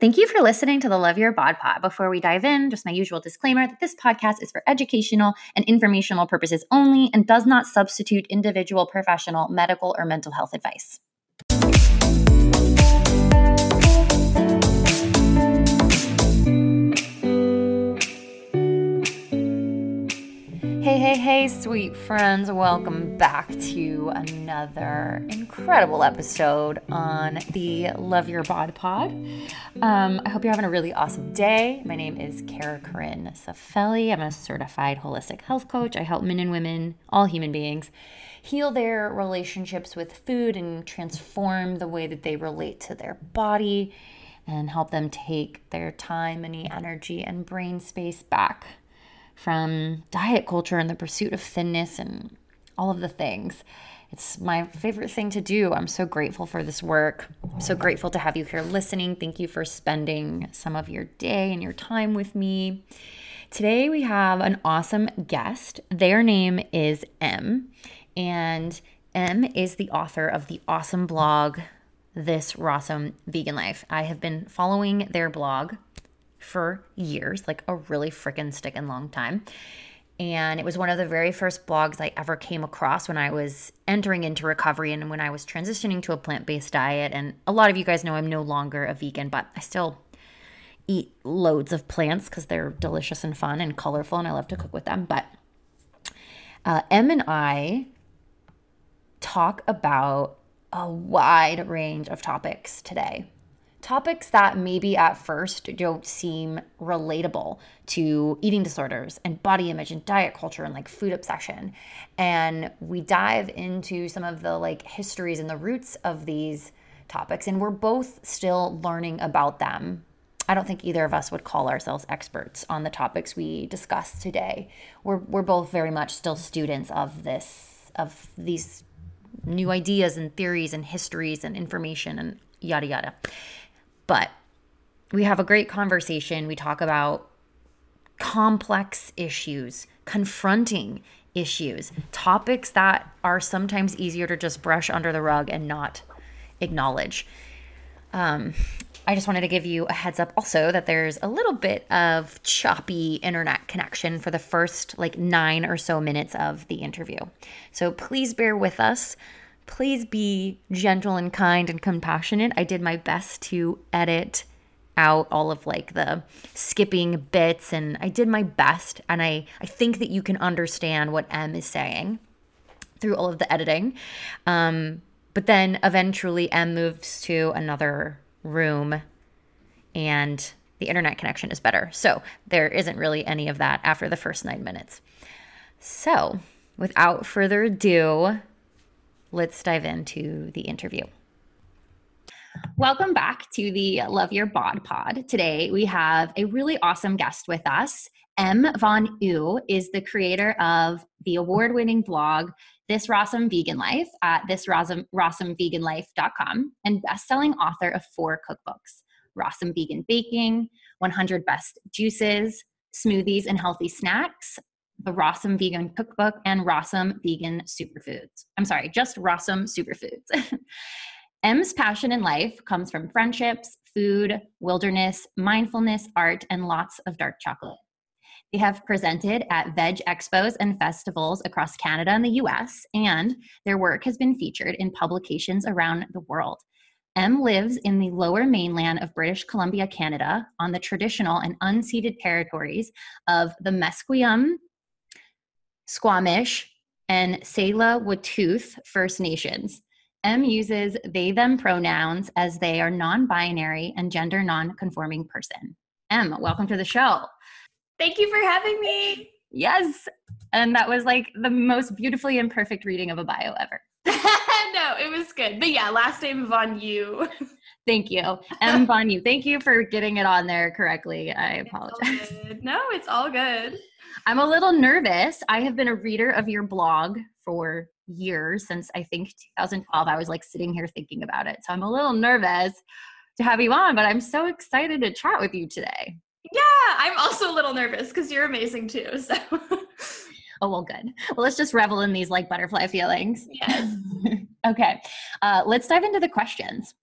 Thank you for listening to the Love Your Bod Pod. Before we dive in, just my usual disclaimer that this podcast is for educational and informational purposes only and does not substitute individual, professional, medical, or mental health advice. Hey, hey, sweet friends. Welcome back to another incredible episode on the Love Your Bod Pod. Um, I hope you're having a really awesome day. My name is Kara Corinne Safelli. I'm a certified holistic health coach. I help men and women, all human beings, heal their relationships with food and transform the way that they relate to their body and help them take their time, money, energy, and brain space back from diet culture and the pursuit of thinness and all of the things. It's my favorite thing to do. I'm so grateful for this work. I'm so grateful to have you here listening. Thank you for spending some of your day and your time with me. Today we have an awesome guest. Their name is M, and M is the author of the awesome blog, This Rawesome Vegan Life. I have been following their blog for years, like a really freaking sticking long time. And it was one of the very first blogs I ever came across when I was entering into recovery and when I was transitioning to a plant based diet. And a lot of you guys know I'm no longer a vegan, but I still eat loads of plants because they're delicious and fun and colorful, and I love to cook with them. But uh, M and I talk about a wide range of topics today topics that maybe at first don't seem relatable to eating disorders and body image and diet culture and like food obsession. And we dive into some of the like histories and the roots of these topics, and we're both still learning about them. I don't think either of us would call ourselves experts on the topics we discuss today. We're, we're both very much still students of this, of these new ideas and theories and histories and information and yada yada. But we have a great conversation. We talk about complex issues, confronting issues, topics that are sometimes easier to just brush under the rug and not acknowledge. Um, I just wanted to give you a heads up also that there's a little bit of choppy internet connection for the first like nine or so minutes of the interview. So please bear with us please be gentle and kind and compassionate. I did my best to edit out all of like the skipping bits and I did my best and I I think that you can understand what M is saying through all of the editing. Um, but then eventually M moves to another room and the internet connection is better. So there isn't really any of that after the first 9 minutes. So, without further ado, let's dive into the interview. Welcome back to the Love Your Bod Pod. Today we have a really awesome guest with us. M. Von Euw is the creator of the award winning blog This Rawesome Vegan Life at thisrawesomeveganlife.com and best selling author of four cookbooks Rawesome Vegan Baking, 100 Best Juices, Smoothies and Healthy Snacks, the Rawesome Vegan Cookbook and Rawesome Vegan Superfoods. I'm sorry, just Rawesome Superfoods. M's passion in life comes from friendships, food, wilderness, mindfulness, art, and lots of dark chocolate. They have presented at veg expos and festivals across Canada and the US, and their work has been featured in publications around the world. M lives in the lower mainland of British Columbia, Canada, on the traditional and unceded territories of the Musqueam, Squamish, and Tsleil-Waututh First Nations. M uses they them pronouns as they are non binary and gender non conforming person. M, welcome to the show. Thank you for having me. Yes. And that was like the most beautifully imperfect reading of a bio ever. no, it was good. But yeah, last name Von Euw. Thank you. M Von Euw. Thank you for getting it on there correctly. I apologize. It's no, it's all good. I'm a little nervous. I have been a reader of your blog for years since I think 2012. I was like sitting here thinking about it. So I'm a little nervous to have you on, but I'm so excited to chat with you today. Yeah, I'm also a little nervous because you're amazing too. So Oh, well, good. Well, let's just revel in these like butterfly feelings. Yes. okay. Uh, let's dive into the questions.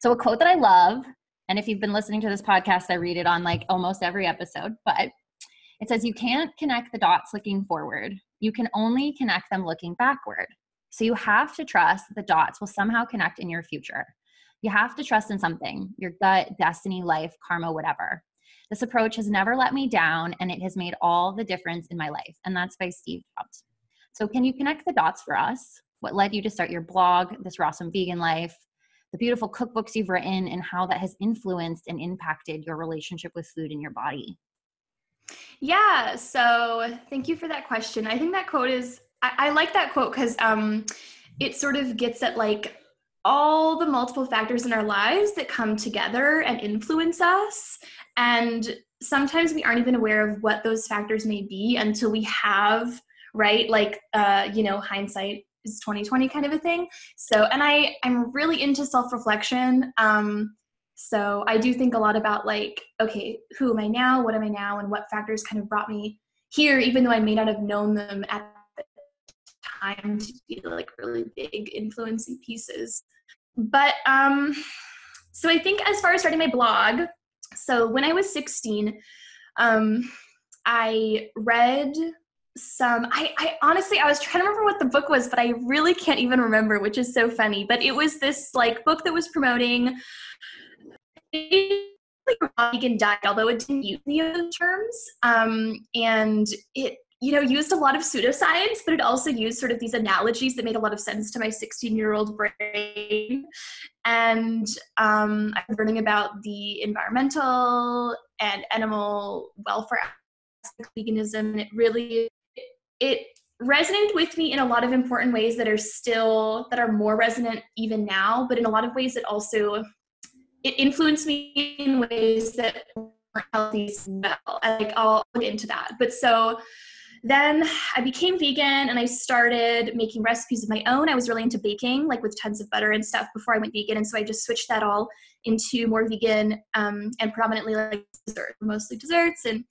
So, a quote that I love And if you've been listening to this podcast, I read it on like almost every episode, but it says you can't connect the dots looking forward. You can only connect them looking backward. So you have to trust that the dots will somehow connect in your future. You have to trust in something your gut, destiny, life, karma, whatever. This approach has never let me down and it has made all the difference in my life. And that's by Steve Jobs. So, can you connect the dots for us? What led you to start your blog, This Rawesome Vegan Life, the beautiful cookbooks you've written, and how that has influenced and impacted your relationship with food in your body? Yeah, so thank you for that question. I think that quote is, I, I like that quote because um, it sort of gets at like all the multiple factors in our lives that come together and influence us. And sometimes we aren't even aware of what those factors may be until we have, right? Like, uh, you know, hindsight is 2020 kind of a thing. So, and I, I'm really into self-reflection. Um, so I do think a lot about like, okay, who am I now? What am I now? And what factors kind of brought me here, even though I may not have known them at the time to be like really big influencing pieces. But um, so I think as far as starting my blog, so when I was 16, um, I read some I, I honestly i was trying to remember what the book was but i really can't even remember which is so funny but it was this like book that was promoting vegan diet although it didn't use any of terms um, and it you know, used a lot of pseudoscience, but it also used sort of these analogies that made a lot of sense to my 16 year old brain. And um, I'm learning about the environmental and animal welfare aspect of veganism. And it really, it resonated with me in a lot of important ways that are still, that are more resonant even now, but in a lot of ways it also, it influenced me in ways that are healthy as well. Like I'll get into that. But so then I became vegan and I started making recipes of my own. I was really into baking, like with tons of butter and stuff before I went vegan. And so I just switched that all into more vegan um, and predominantly like dessert, mostly desserts. And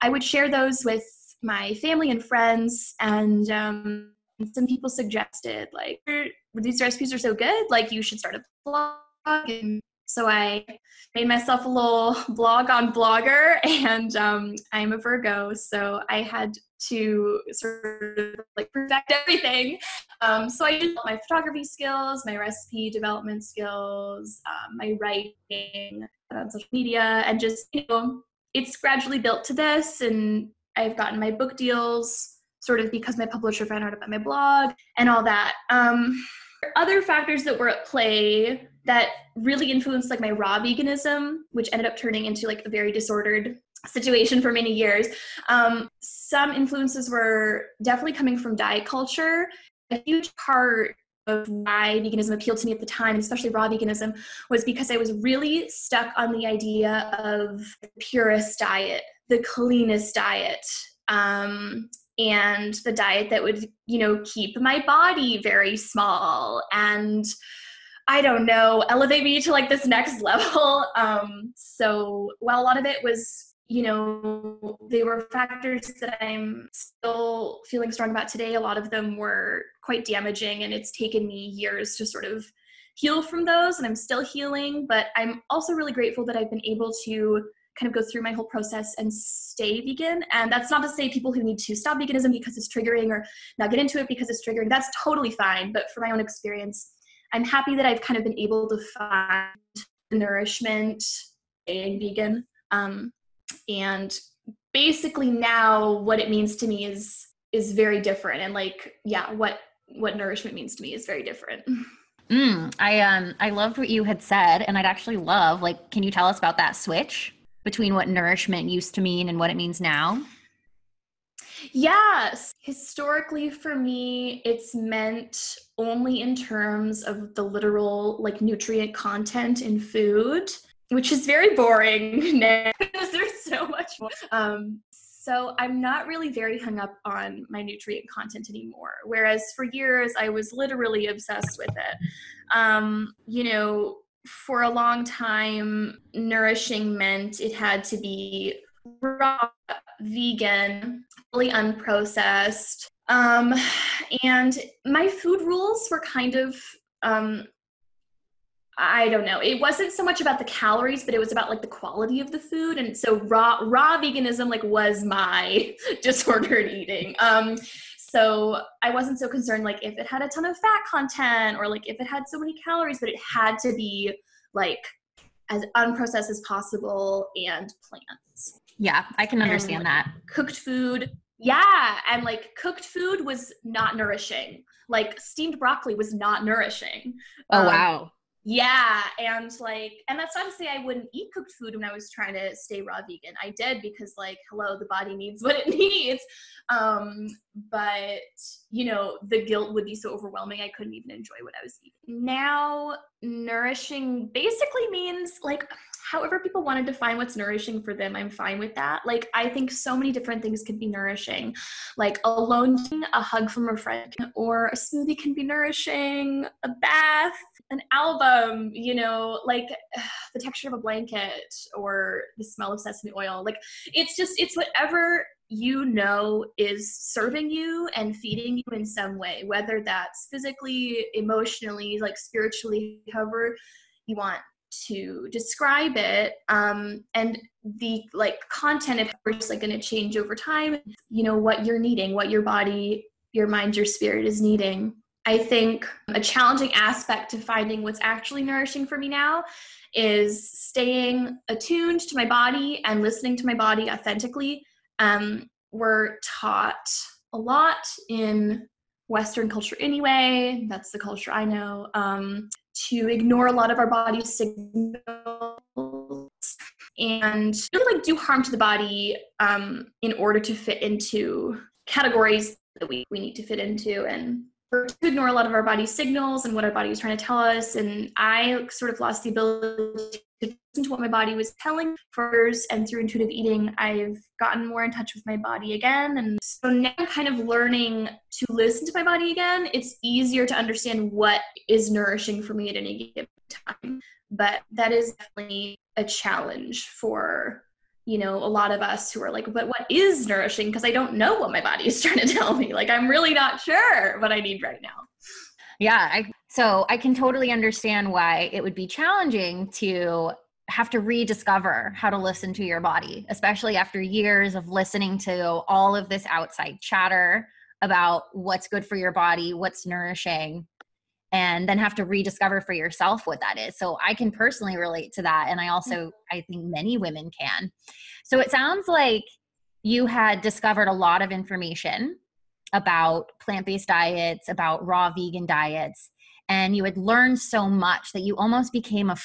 I would share those with my family and friends. And um, some people suggested, like, these recipes are so good, like, you should start a blog. And so I made myself a little blog on Blogger, and um, I'm a Virgo, so I had to sort of like perfect everything. Um, so I used my photography skills, my recipe development skills, um, my writing on social media, and just you know, it's gradually built to this. And I've gotten my book deals sort of because my publisher found out about my blog and all that. Um, other factors that were at play that really influenced like my raw veganism, which ended up turning into like a very disordered situation for many years. Um, some influences were definitely coming from diet culture. A huge part of why veganism appealed to me at the time, especially raw veganism, was because I was really stuck on the idea of the purest diet, the cleanest diet, um, and the diet that would, you know, keep my body very small and I don't know, elevate me to like this next level. Um, so while a lot of it was you know, they were factors that I'm still feeling strong about today. A lot of them were quite damaging, and it's taken me years to sort of heal from those, and I'm still healing. But I'm also really grateful that I've been able to kind of go through my whole process and stay vegan. And that's not to say people who need to stop veganism because it's triggering or not get into it because it's triggering. That's totally fine. But for my own experience, I'm happy that I've kind of been able to find nourishment staying vegan. Um, and basically now what it means to me is is very different and like yeah what what nourishment means to me is very different mm, i um i loved what you had said and i'd actually love like can you tell us about that switch between what nourishment used to mean and what it means now yes historically for me it's meant only in terms of the literal like nutrient content in food which is very boring now because there's so much more. Um, so I'm not really very hung up on my nutrient content anymore. Whereas for years I was literally obsessed with it. Um, you know, for a long time, nourishing meant it had to be raw, vegan, fully unprocessed. Um, and my food rules were kind of um, I don't know. It wasn't so much about the calories, but it was about like the quality of the food. And so raw raw veganism like was my disordered eating. Um so I wasn't so concerned like if it had a ton of fat content or like if it had so many calories, but it had to be like as unprocessed as possible and plants. Yeah, I can understand and, that. Cooked food. Yeah, and like cooked food was not nourishing. Like steamed broccoli was not nourishing. Oh um, wow yeah and like and that's not to say i wouldn't eat cooked food when i was trying to stay raw vegan i did because like hello the body needs what it needs um but you know the guilt would be so overwhelming i couldn't even enjoy what i was eating now nourishing basically means like however people want to define what's nourishing for them, I'm fine with that. Like, I think so many different things can be nourishing. Like, alone, a hug from a friend, or a smoothie can be nourishing, a bath, an album, you know, like the texture of a blanket or the smell of sesame oil. Like, it's just, it's whatever you know is serving you and feeding you in some way, whether that's physically, emotionally, like spiritually, however you want to describe it um, and the like content of course like going to change over time you know what you're needing what your body your mind your spirit is needing i think a challenging aspect to finding what's actually nourishing for me now is staying attuned to my body and listening to my body authentically um, we're taught a lot in Western culture anyway. That's the culture I know. Um, to ignore a lot of our body's signals and really like do harm to the body um, in order to fit into categories that we, we need to fit into and to ignore a lot of our body's signals and what our body is trying to tell us. And i sort of lost the ability to listen to what my body was telling. First and through intuitive eating i've gotten more in touch with my body again. And so now i'm kind of learning to listen to my body again. It's easier to understand what is nourishing for me at any given time but that is definitely a challenge for you know a lot of us who are like but what is nourishing? Because i don't know what my body is trying to tell me. Like i'm really not sure what i need right now. Yeah I, so i can totally understand why it would be challenging to have to rediscover how to listen to your body, especially after years of listening to all of this outside chatter about what's good for your body, what's nourishing, and then have to rediscover for yourself what that is. So I can personally relate to that. And I mm. also, I think many women can. So it sounds like you had discovered a lot of information about plant based diets, about raw vegan diets and you had learned so much that you almost became a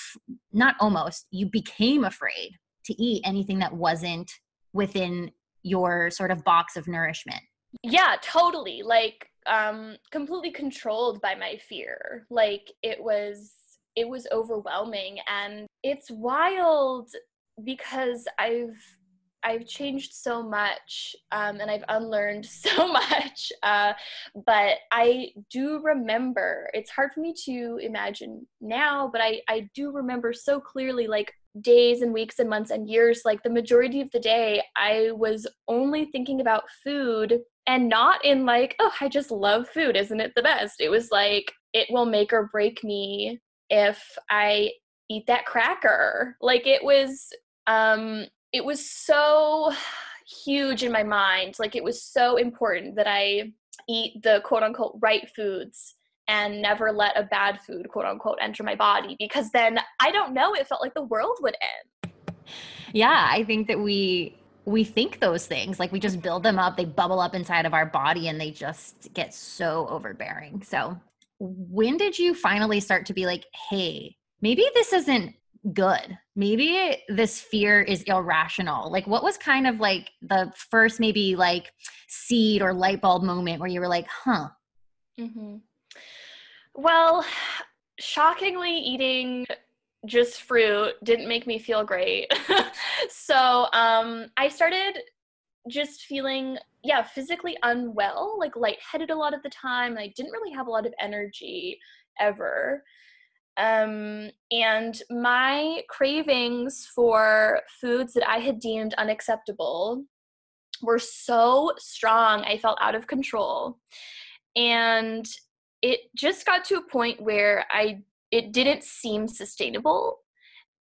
not almost you became afraid to eat anything that wasn't within your sort of box of nourishment. Yeah totally like um completely controlled by my fear like it was it was overwhelming and it's wild because i've I've changed so much um, and I've unlearned so much. Uh, but I do remember, it's hard for me to imagine now, but I, I do remember so clearly like days and weeks and months and years, like the majority of the day, I was only thinking about food and not in like, oh, I just love food. Isn't it the best? It was like, it will make or break me if I eat that cracker. Like it was um it was so huge in my mind. Like it was so important that I eat the quote unquote right foods and never let a bad food quote unquote enter my body because then I don't know, it felt like the world would end. Yeah, I think that we we think those things like we just build them up they bubble up inside of our body and they just get so overbearing so when did you finally start to be like hey maybe this isn't good. Maybe this fear is irrational. Like, what was kind of like the first, maybe like seed or light bulb moment where you were like, huh? Mm-hmm. Well, shockingly, eating just fruit didn't make me feel great. so um, I started just feeling, yeah, physically unwell, like lightheaded a lot of the time. I didn't really have a lot of energy ever. Um, and my cravings for foods that I had deemed unacceptable were so strong, I felt out of control. And it just got to a point where I it didn't seem sustainable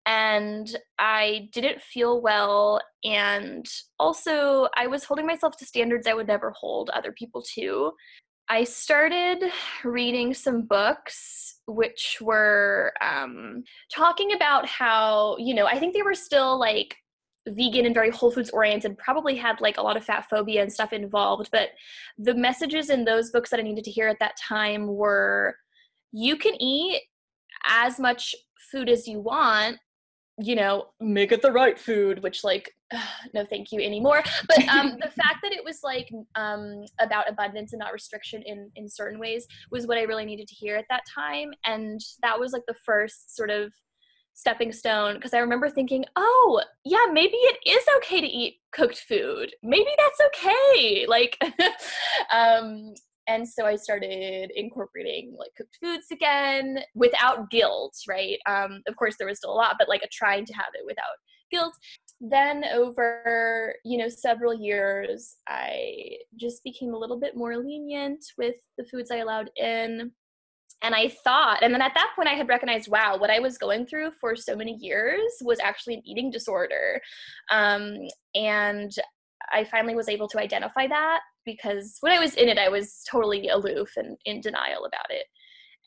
and I didn't feel well. And also, I was holding myself to standards I would never hold other people to. I started reading some books which were um, talking about how, you know, I think they were still like vegan and very whole foods oriented probably had like a lot of fat phobia and stuff involved but the messages in those books that i needed to hear at that time were you can eat as much food as you want you know, make it the right food, which like no thank you anymore. But um the fact that it was like um about abundance and not restriction in in certain ways was what I really needed to hear at that time. And that was like the first sort of stepping stone because I remember thinking, oh, yeah, maybe it is okay to eat cooked food. Maybe that's okay. Like, um, and so i started incorporating like cooked foods again without guilt right? Um, of course there was still a lot but like trying to have it without guilt. Then over you know several years i just became a little bit more lenient with the foods i allowed in. And i thought and then at that point i had recognized wow what i was going through for so many years was actually an eating disorder. Um, and I finally was able to identify that because when I was in it, I was totally aloof and in denial about it.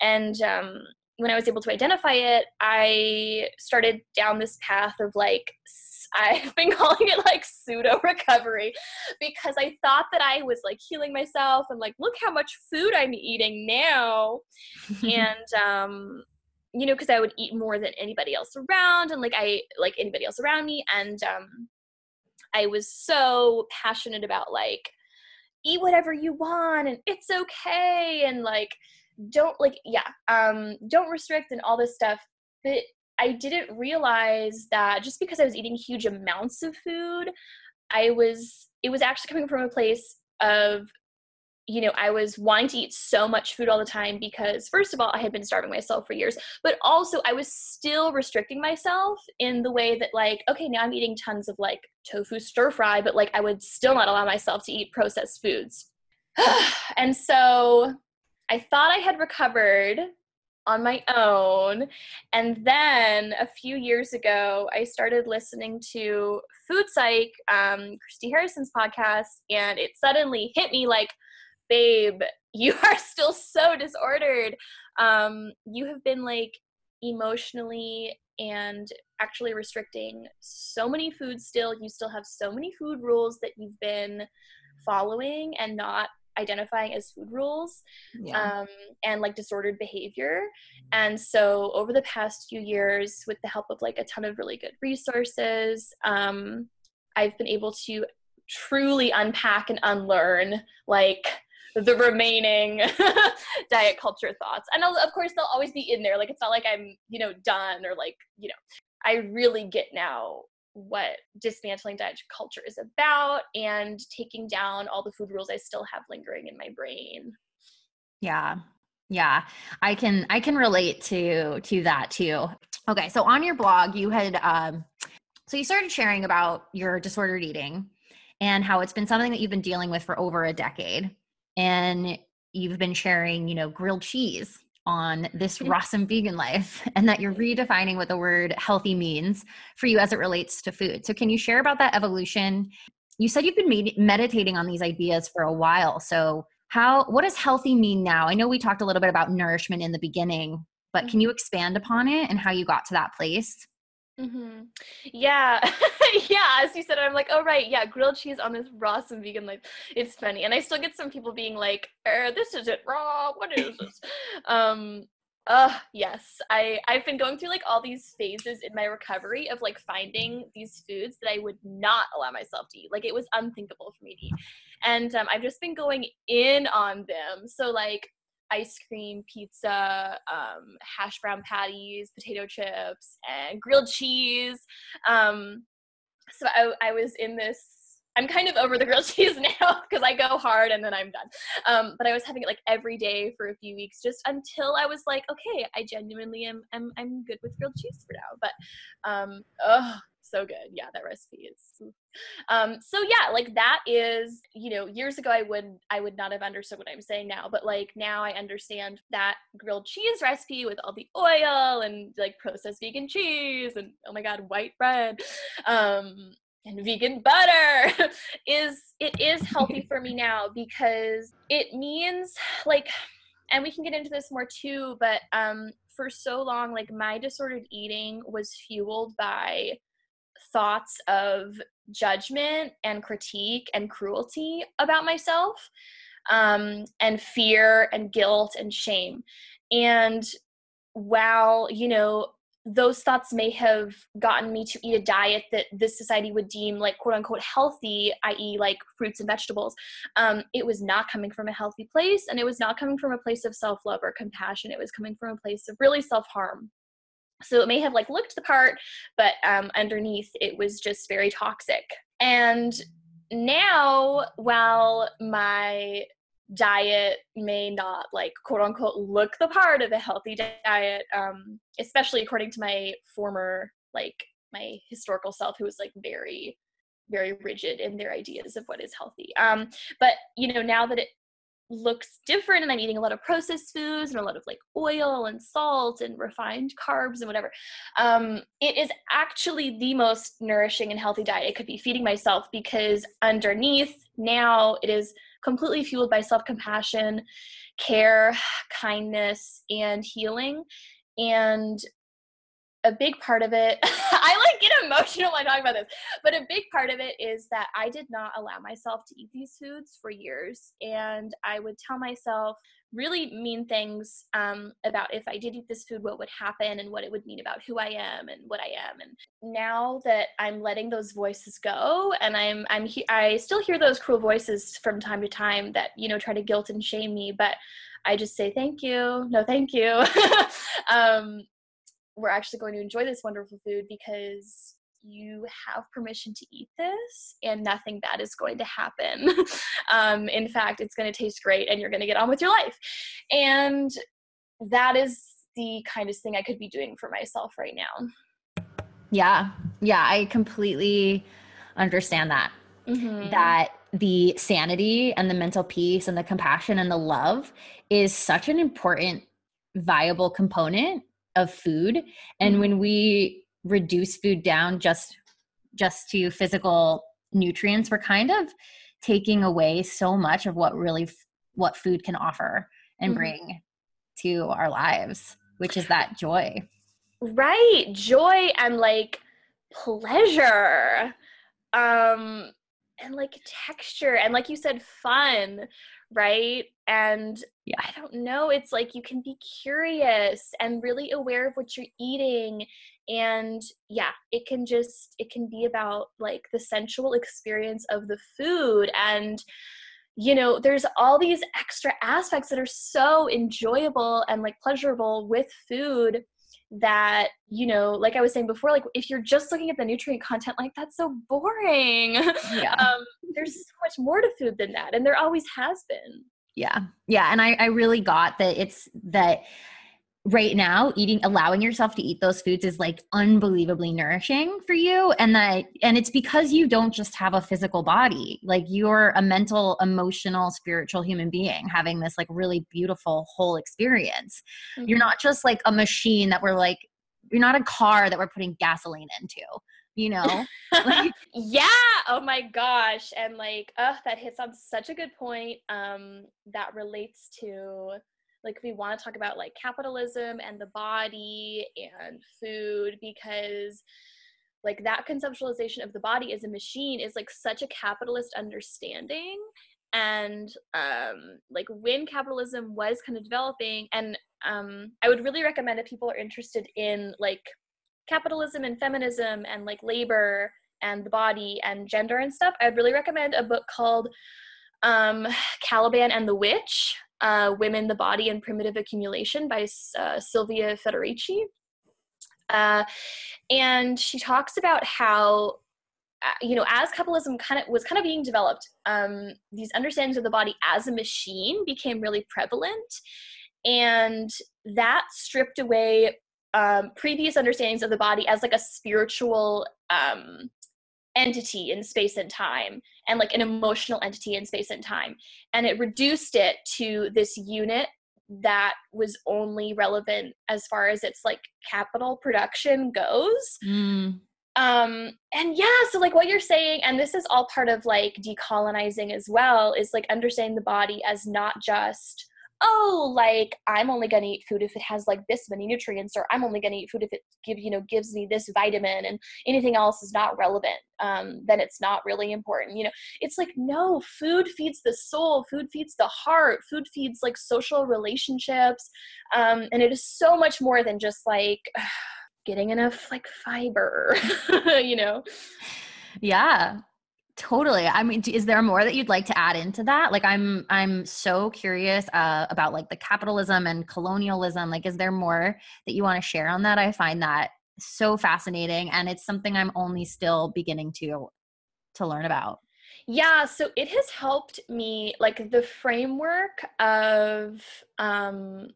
And um, when I was able to identify it, I started down this path of like, I've been calling it like pseudo recovery because I thought that I was like healing myself and like, look how much food I'm eating now. and, um, you know, because I would eat more than anybody else around and like I like anybody else around me. And um, I was so passionate about like eat whatever you want and it's okay and like don't like yeah um don't restrict and all this stuff. But I didn't realize that just because I was eating huge amounts of food I was it was actually coming from a place of you know, I was wanting to eat so much food all the time because, first of all, I had been starving myself for years, but also I was still restricting myself in the way that, like, okay, now I'm eating tons of like tofu stir fry, but like I would still not allow myself to eat processed foods. and so I thought I had recovered on my own. And then a few years ago, I started listening to Food Psych, um, Christy Harrison's podcast, and it suddenly hit me like, babe, you are still so disordered. Um, you have been like emotionally and actually restricting so many foods still. You still have so many food rules that you've been following and not identifying as food rules yeah. um, and like disordered behavior. And so over the past few years, with the help of like a ton of really good resources, um, I've been able to truly unpack and unlearn like the remaining diet culture thoughts. And of course, they'll always be in there. Like, it's not like I'm, you know, done or like, you know, I really get now what dismantling diet culture is about and taking down all the food rules I still have lingering in my brain. Yeah. Yeah. I can I can relate to to that too. Okay, so on your blog you had um so you started sharing about your disordered eating and how it's been something that you've been dealing with for over a decade and you've been sharing, you know, grilled cheese on this Rawesome vegan life and that you're redefining what the word healthy means for you as it relates to food. So can you share about that evolution? You said you've been med- meditating on these ideas for a while. So how what does healthy mean now? I know we talked a little bit about nourishment in the beginning, but can mm-hmm. you expand upon it and how you got to that place? Mm-hmm. Yeah, yeah. As you said, I'm like, oh right, yeah, grilled cheese on this Rawesome vegan life. It's funny, and I still get some people being like, er, "This isn't raw. What is this?" um, uh, yes, I I've been going through like all these phases in my recovery of like finding these foods that I would not allow myself to eat. Like it was unthinkable for me to eat, and um, I've just been going in on them. So like ice cream, pizza, um, hash brown patties, potato chips, and grilled cheese. Um, so I, I was in this I'm kind of over the grilled cheese now because I go hard and then I'm done. Um, but I was having it like every day for a few weeks just until I was like, okay, I genuinely am, am I'm good with grilled cheese for now. But oh, so good. Yeah, that recipe is. Um, so yeah, like that is, you know, years ago I would I would not have understood what I'm saying now, but like now I understand that grilled cheese recipe with all the oil and like processed vegan cheese and oh my god, white bread. Um, and vegan butter is it is healthy for me now because it means like and we can get into this more too but um for so long like my disordered eating was fueled by thoughts of judgment and critique and cruelty about myself um, and fear and guilt and shame and while you know those thoughts may have gotten me to eat a diet that this society would deem like quote unquote healthy, i.e., like fruits and vegetables. Um, it was not coming from a healthy place, and it was not coming from a place of self love or compassion. It was coming from a place of really self harm. So it may have like looked the part, but um, underneath it was just very toxic. And now, while my diet may not like quote unquote look the part of a healthy diet um especially according to my former like my historical self who was like very very rigid in their ideas of what is healthy um but you know now that it looks different and i'm eating a lot of processed foods and a lot of like oil and salt and refined carbs and whatever um, it is actually the most nourishing and healthy diet i could be feeding myself because underneath now it is completely fueled by self compassion, care, kindness, and healing. And a big part of it, I like get emotional when I talk about this, but a big part of it is that I did not allow myself to eat these foods for years. And I would tell myself, really mean things um, about if I did eat this food, what would happen and what it would mean about who I am and what I am. And now that I'm letting those voices go, and I'm I'm he- I still hear those cruel voices from time to time that you know try to guilt and shame me, but I just say thank you, no thank you. um, we're actually going to enjoy this wonderful food because you have permission to eat this and nothing bad is going to happen. um, in fact, it's going to taste great and you're going to get on with your life. And that is the kindest thing I could be doing for myself right now. Yeah. Yeah. I completely understand that. Mm-hmm. That the sanity and the mental peace and the compassion and the love is such an important, viable component of food. And mm-hmm. when we reduce food down just just to physical nutrients we're kind of taking away so much of what really what food can offer and mm-hmm. bring to our lives which is that joy right joy and like pleasure um and like texture and like you said fun right and yeah. i don't know it's like you can be curious and really aware of what you're eating and yeah it can just it can be about like the sensual experience of the food and you know there's all these extra aspects that are so enjoyable and like pleasurable with food that you know like i was saying before like if you're just looking at the nutrient content like that's so boring. Yeah. um, there's so much more to food than that and there always has been. Yeah. Yeah and i i really got that it's that right now eating allowing yourself to eat those foods is like unbelievably nourishing for you and that and it's because you don't just have a physical body. Like you're a mental emotional spiritual human being having this like really beautiful whole experience. Mm-hmm. you're not just like a machine that we're like you're not a car that we're putting gasoline into you know? Like, yeah oh my gosh and like oh that hits on such a good point um that relates to like we want to talk about like capitalism and the body and food because like that conceptualization of the body as a machine is like such a capitalist understanding. And um like when capitalism was kind of developing and um i would really recommend if people are interested in like capitalism and feminism and like labor and the body and gender and stuff i'd really recommend a book called um caliban and the witch uh, Women, the Body, and Primitive Accumulation by uh, Silvia Federici. Uh, and she talks about how uh, you know as capitalism kind of was kind of being developed um, these understandings of the body as a machine became really prevalent and that stripped away um, previous understandings of the body as like a spiritual um, entity in space and time and like an emotional entity in space and time and it reduced it to this unit that was only relevant as far as its like capital production goes mm. um and yeah so like what you're saying and this is all part of like decolonizing as well is like understanding the body as not just oh like i'm only going to eat food if it has like this many nutrients or i'm only going to eat food if it give you know gives me this vitamin and anything else is not relevant um, then it's not really important you know? It's like no food feeds the soul food feeds the heart food feeds like social relationships um, and it is so much more than just like getting enough like fiber you know? Yeah Totally. I mean, is there more that you'd like to add into that? Like, I'm I'm so curious uh, about like the capitalism and colonialism. Like, is there more that you want to share on that? I find that so fascinating, and it's something I'm only still beginning to to learn about. Yeah, so it has helped me like the framework of um,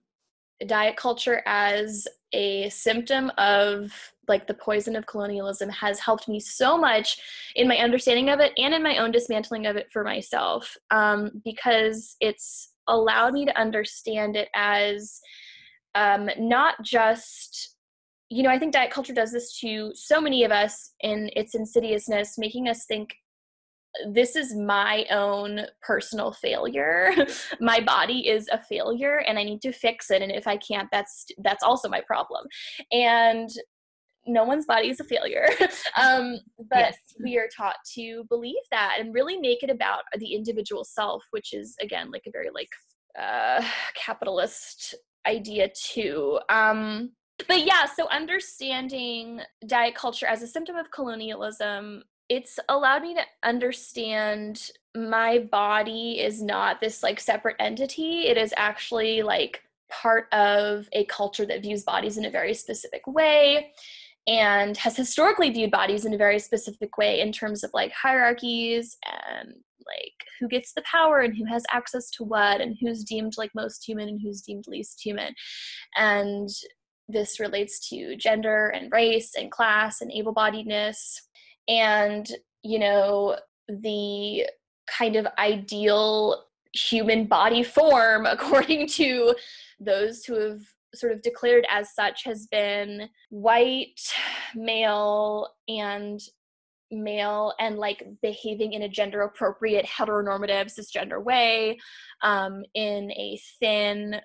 diet culture as a symptom of like the poison of colonialism has helped me so much in my understanding of it and in my own dismantling of it for myself um, because it's allowed me to understand it as um, not just you know i think diet culture does this to so many of us in its insidiousness making us think this is my own personal failure. My body is a failure and i need to fix it and if i can't that's that's also my problem. And no one's body is a failure. Um, but yes. we are taught to believe that and really make it about the individual self which is again like a very like uh, capitalist idea too. Um, but yeah so understanding diet culture as a symptom of colonialism it's allowed me to understand my body is not this like separate entity. It is actually like part of a culture that views bodies in a very specific way and has historically viewed bodies in a very specific way in terms of like hierarchies and like who gets the power and who has access to what and who's deemed like most human and who's deemed least human. And this relates to gender and race and class and able-bodiedness. And you know the kind of ideal human body form according to those who have sort of declared as such has been white male and male and like behaving in a gender appropriate heteronormative cisgender way um, in a thin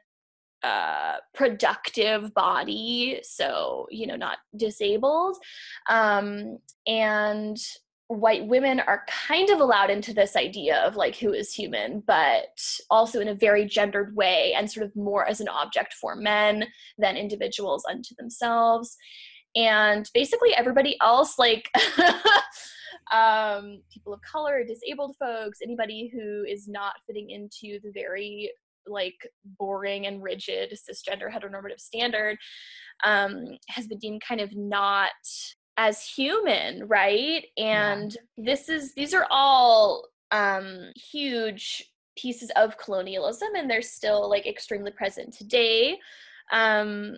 uh, productive body, so you know, not disabled. Um, and white women are kind of allowed into this idea of like who is human, but also in a very gendered way and sort of more as an object for men than individuals unto themselves. And basically, everybody else, like um, people of color, disabled folks, anybody who is not fitting into the very like boring and rigid cisgender heteronormative standard um, has been deemed kind of not as human right? And yeah. this is these are all um, huge pieces of colonialism and they're still like extremely present today. Um,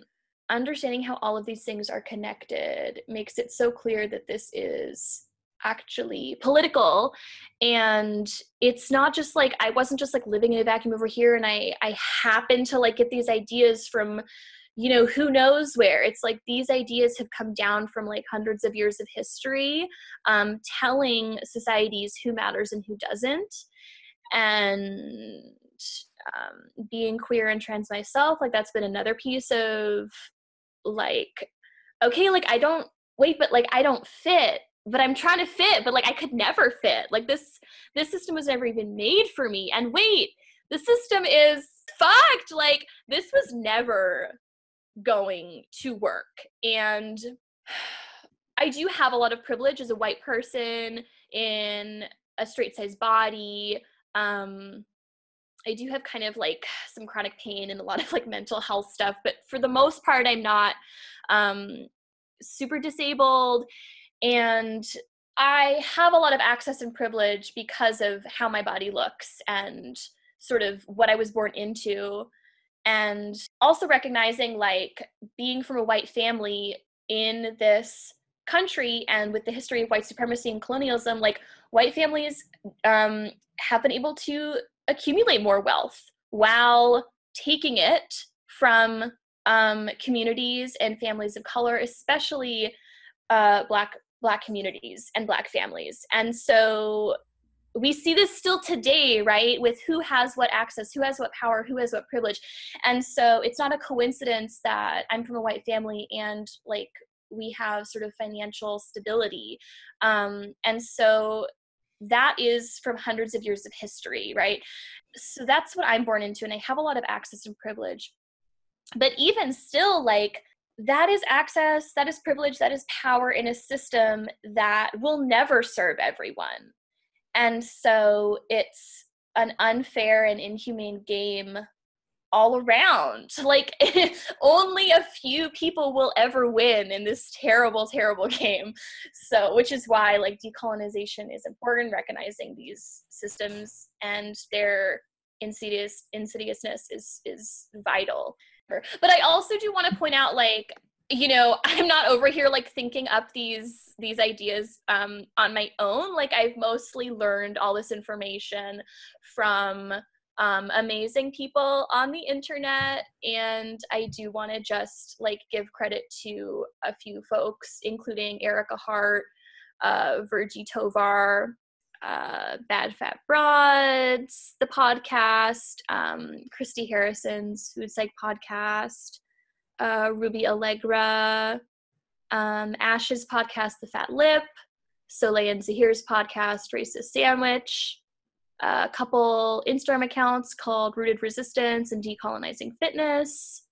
understanding how all of these things are connected makes it so clear that this is actually political. And it's not just like i wasn't just like living in a vacuum over here and i i happened to like get these ideas from you know who knows where it's like these ideas have come down from like hundreds of years of history um, telling societies who matters and who doesn't and um, being queer and trans myself like that's been another piece of like okay like i don't wait but like i don't fit but I'm trying to fit, but like I could never fit. Like this this system was never even made for me. And wait, the system is fucked. Like this was never going to work. And I do have a lot of privilege as a white person in a straight size body. Um I do have kind of like some chronic pain and a lot of like mental health stuff, but for the most part I'm not um super disabled and I have a lot of access and privilege because of how my body looks and sort of what I was born into. And also recognizing like being from a white family in this country and with the history of white supremacy and colonialism like white families um, have been able to accumulate more wealth while taking it from um, communities and families of color especially uh, black black communities and black families. And so we see this still today, right? With who has what access, who has what power, who has what privilege. And so it's not a coincidence that I'm from a white family and like we have sort of financial stability. Um, and so that is from hundreds of years of history, right? So that's what I'm born into, and I have a lot of access and privilege. But even still, like, that is access, that is privilege, that is power in a system that will never serve everyone and so it's an unfair and inhumane game all around. Like only a few people will ever win in this terrible, terrible game. So, which is why like decolonization is important, recognizing these systems and their insidious insidiousness is is vital. But I also do want to point out like you know i'm not over here like thinking up these these ideas um, on my own. Like i've mostly learned all this information from um, amazing people on the internet and i do want to just like give credit to a few folks including ericka hart uh, virgie tovar uh, bad fat broads the podcast um, christy harrison's food psych podcast uh, Ruby Allegra, um, Ash's podcast, The Fat Lip, Soleil and Zahir's podcast, Racist Sandwich, a couple Instagram accounts called Rooted Resistance and Decolonizing Fitness,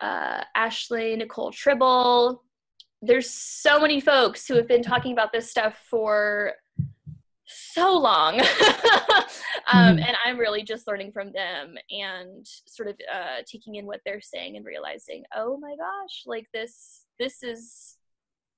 uh, Ashley Nicole Tribble. There's so many folks who have been talking about this stuff for so long. um, mm-hmm. And I'm really just learning from them and sort of uh, taking in what they're saying and realizing, oh my gosh, like this, this is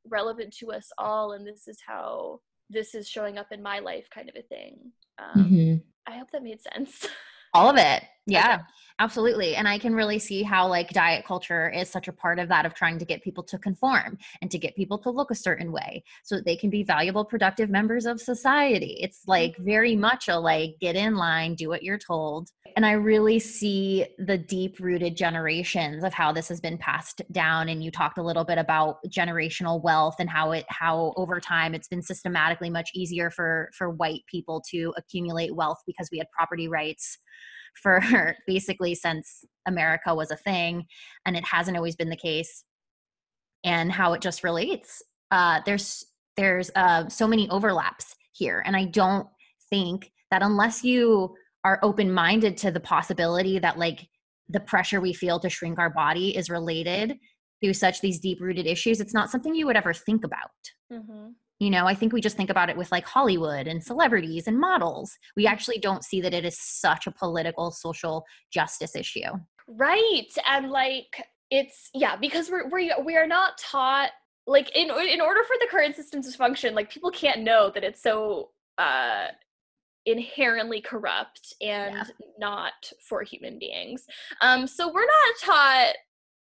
relevant to us all, and this is how this is showing up in my life, kind of a thing. Um, mm-hmm. I hope that made sense. All of it. Yeah. Okay. Absolutely. And I can really see how like diet culture is such a part of that of trying to get people to conform and to get people to look a certain way so that they can be valuable, productive members of society. It's like mm-hmm. very much a like get in line, do what you're told. And I really see the deep rooted generations of how this has been passed down. And you talked a little bit about generational wealth and how it how over time it's been systematically much easier for for white people to accumulate wealth because we had property rights for basically since America was a thing, and it hasn't always been the case, and how it just relates. Uh, there's there's uh, so many overlaps here, and I don't think that unless you are open minded to the possibility that like the pressure we feel to shrink our body is related to such these deep rooted issues, it's not something you would ever think about. Mm-hmm. You know, I think we just think about it with like Hollywood and celebrities and models. We actually don't see that it is such a political, social justice issue. Right. And like, it's, yeah, because we're, we, we are not taught, like, in, in order for the current system to function, like, people can't know that it's so, uh, inherently corrupt and yeah. not for human beings. Um, so we're not taught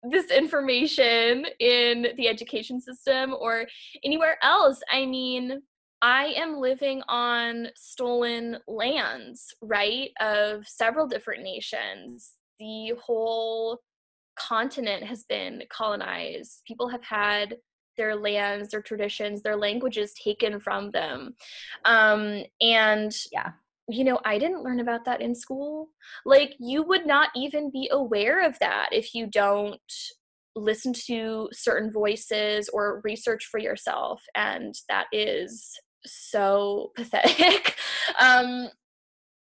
this information in the education system or anywhere else. I mean, I am living on stolen lands, right, of several different nations. The whole continent has been colonized. People have had their lands, their traditions, their languages taken from them. Um, and yeah, you know, I didn't learn about that in school. Like, you would not even be aware of that if you don't listen to certain voices or research for yourself. And that is so pathetic. um,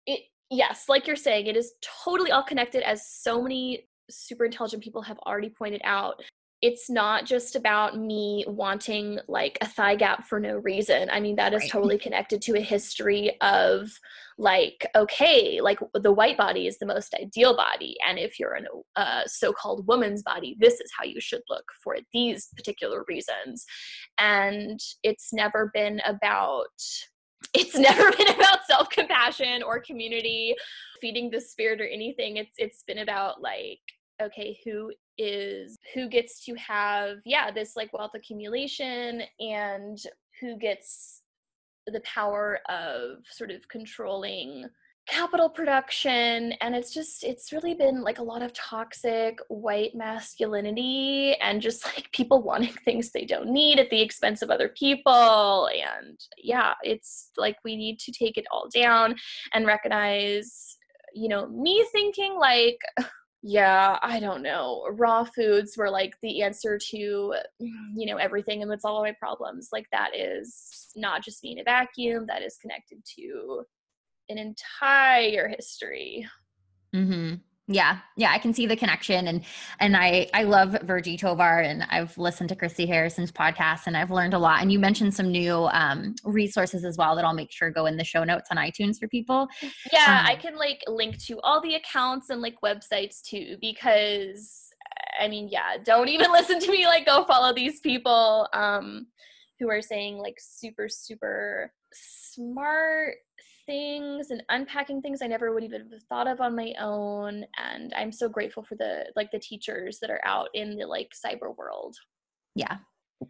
it, yes, like you're saying, it is totally all connected, as so many super intelligent people have already pointed out it's not just about me wanting like a thigh gap for no reason. I mean, that is right. totally connected to a history of like, okay, like the white body is the most ideal body. And if you're in a uh, so called woman's body, this is how you should look for these particular reasons. And it's never been about it's never been about self-compassion or community feeding the spirit or anything it's it's been about like okay who is who gets to have yeah this like wealth accumulation and who gets the power of sort of controlling capital production. And it's just it's really been like a lot of toxic white masculinity and just like people wanting things they don't need at the expense of other people. And yeah it's like we need to take it all down and recognize you know me thinking like yeah i don't know raw foods were like the answer to you know everything and it's all my problems like that is not just being a vacuum that is connected to an entire history. Mm-hmm. Yeah, yeah, I can see the connection, and and I I love Virgie Tovar, and I've listened to Christy Harrison's podcast, and I've learned a lot. And you mentioned some new um, resources as well that I'll make sure go in the show notes on iTunes for people. Yeah, um, I can like link to all the accounts and like websites too, because I mean, yeah, don't even listen to me. Like, go follow these people um, who are saying like super super smart things and unpacking things I never would even have thought of on my own. And I'm so grateful for the like the teachers that are out in the like cyber world. Yeah,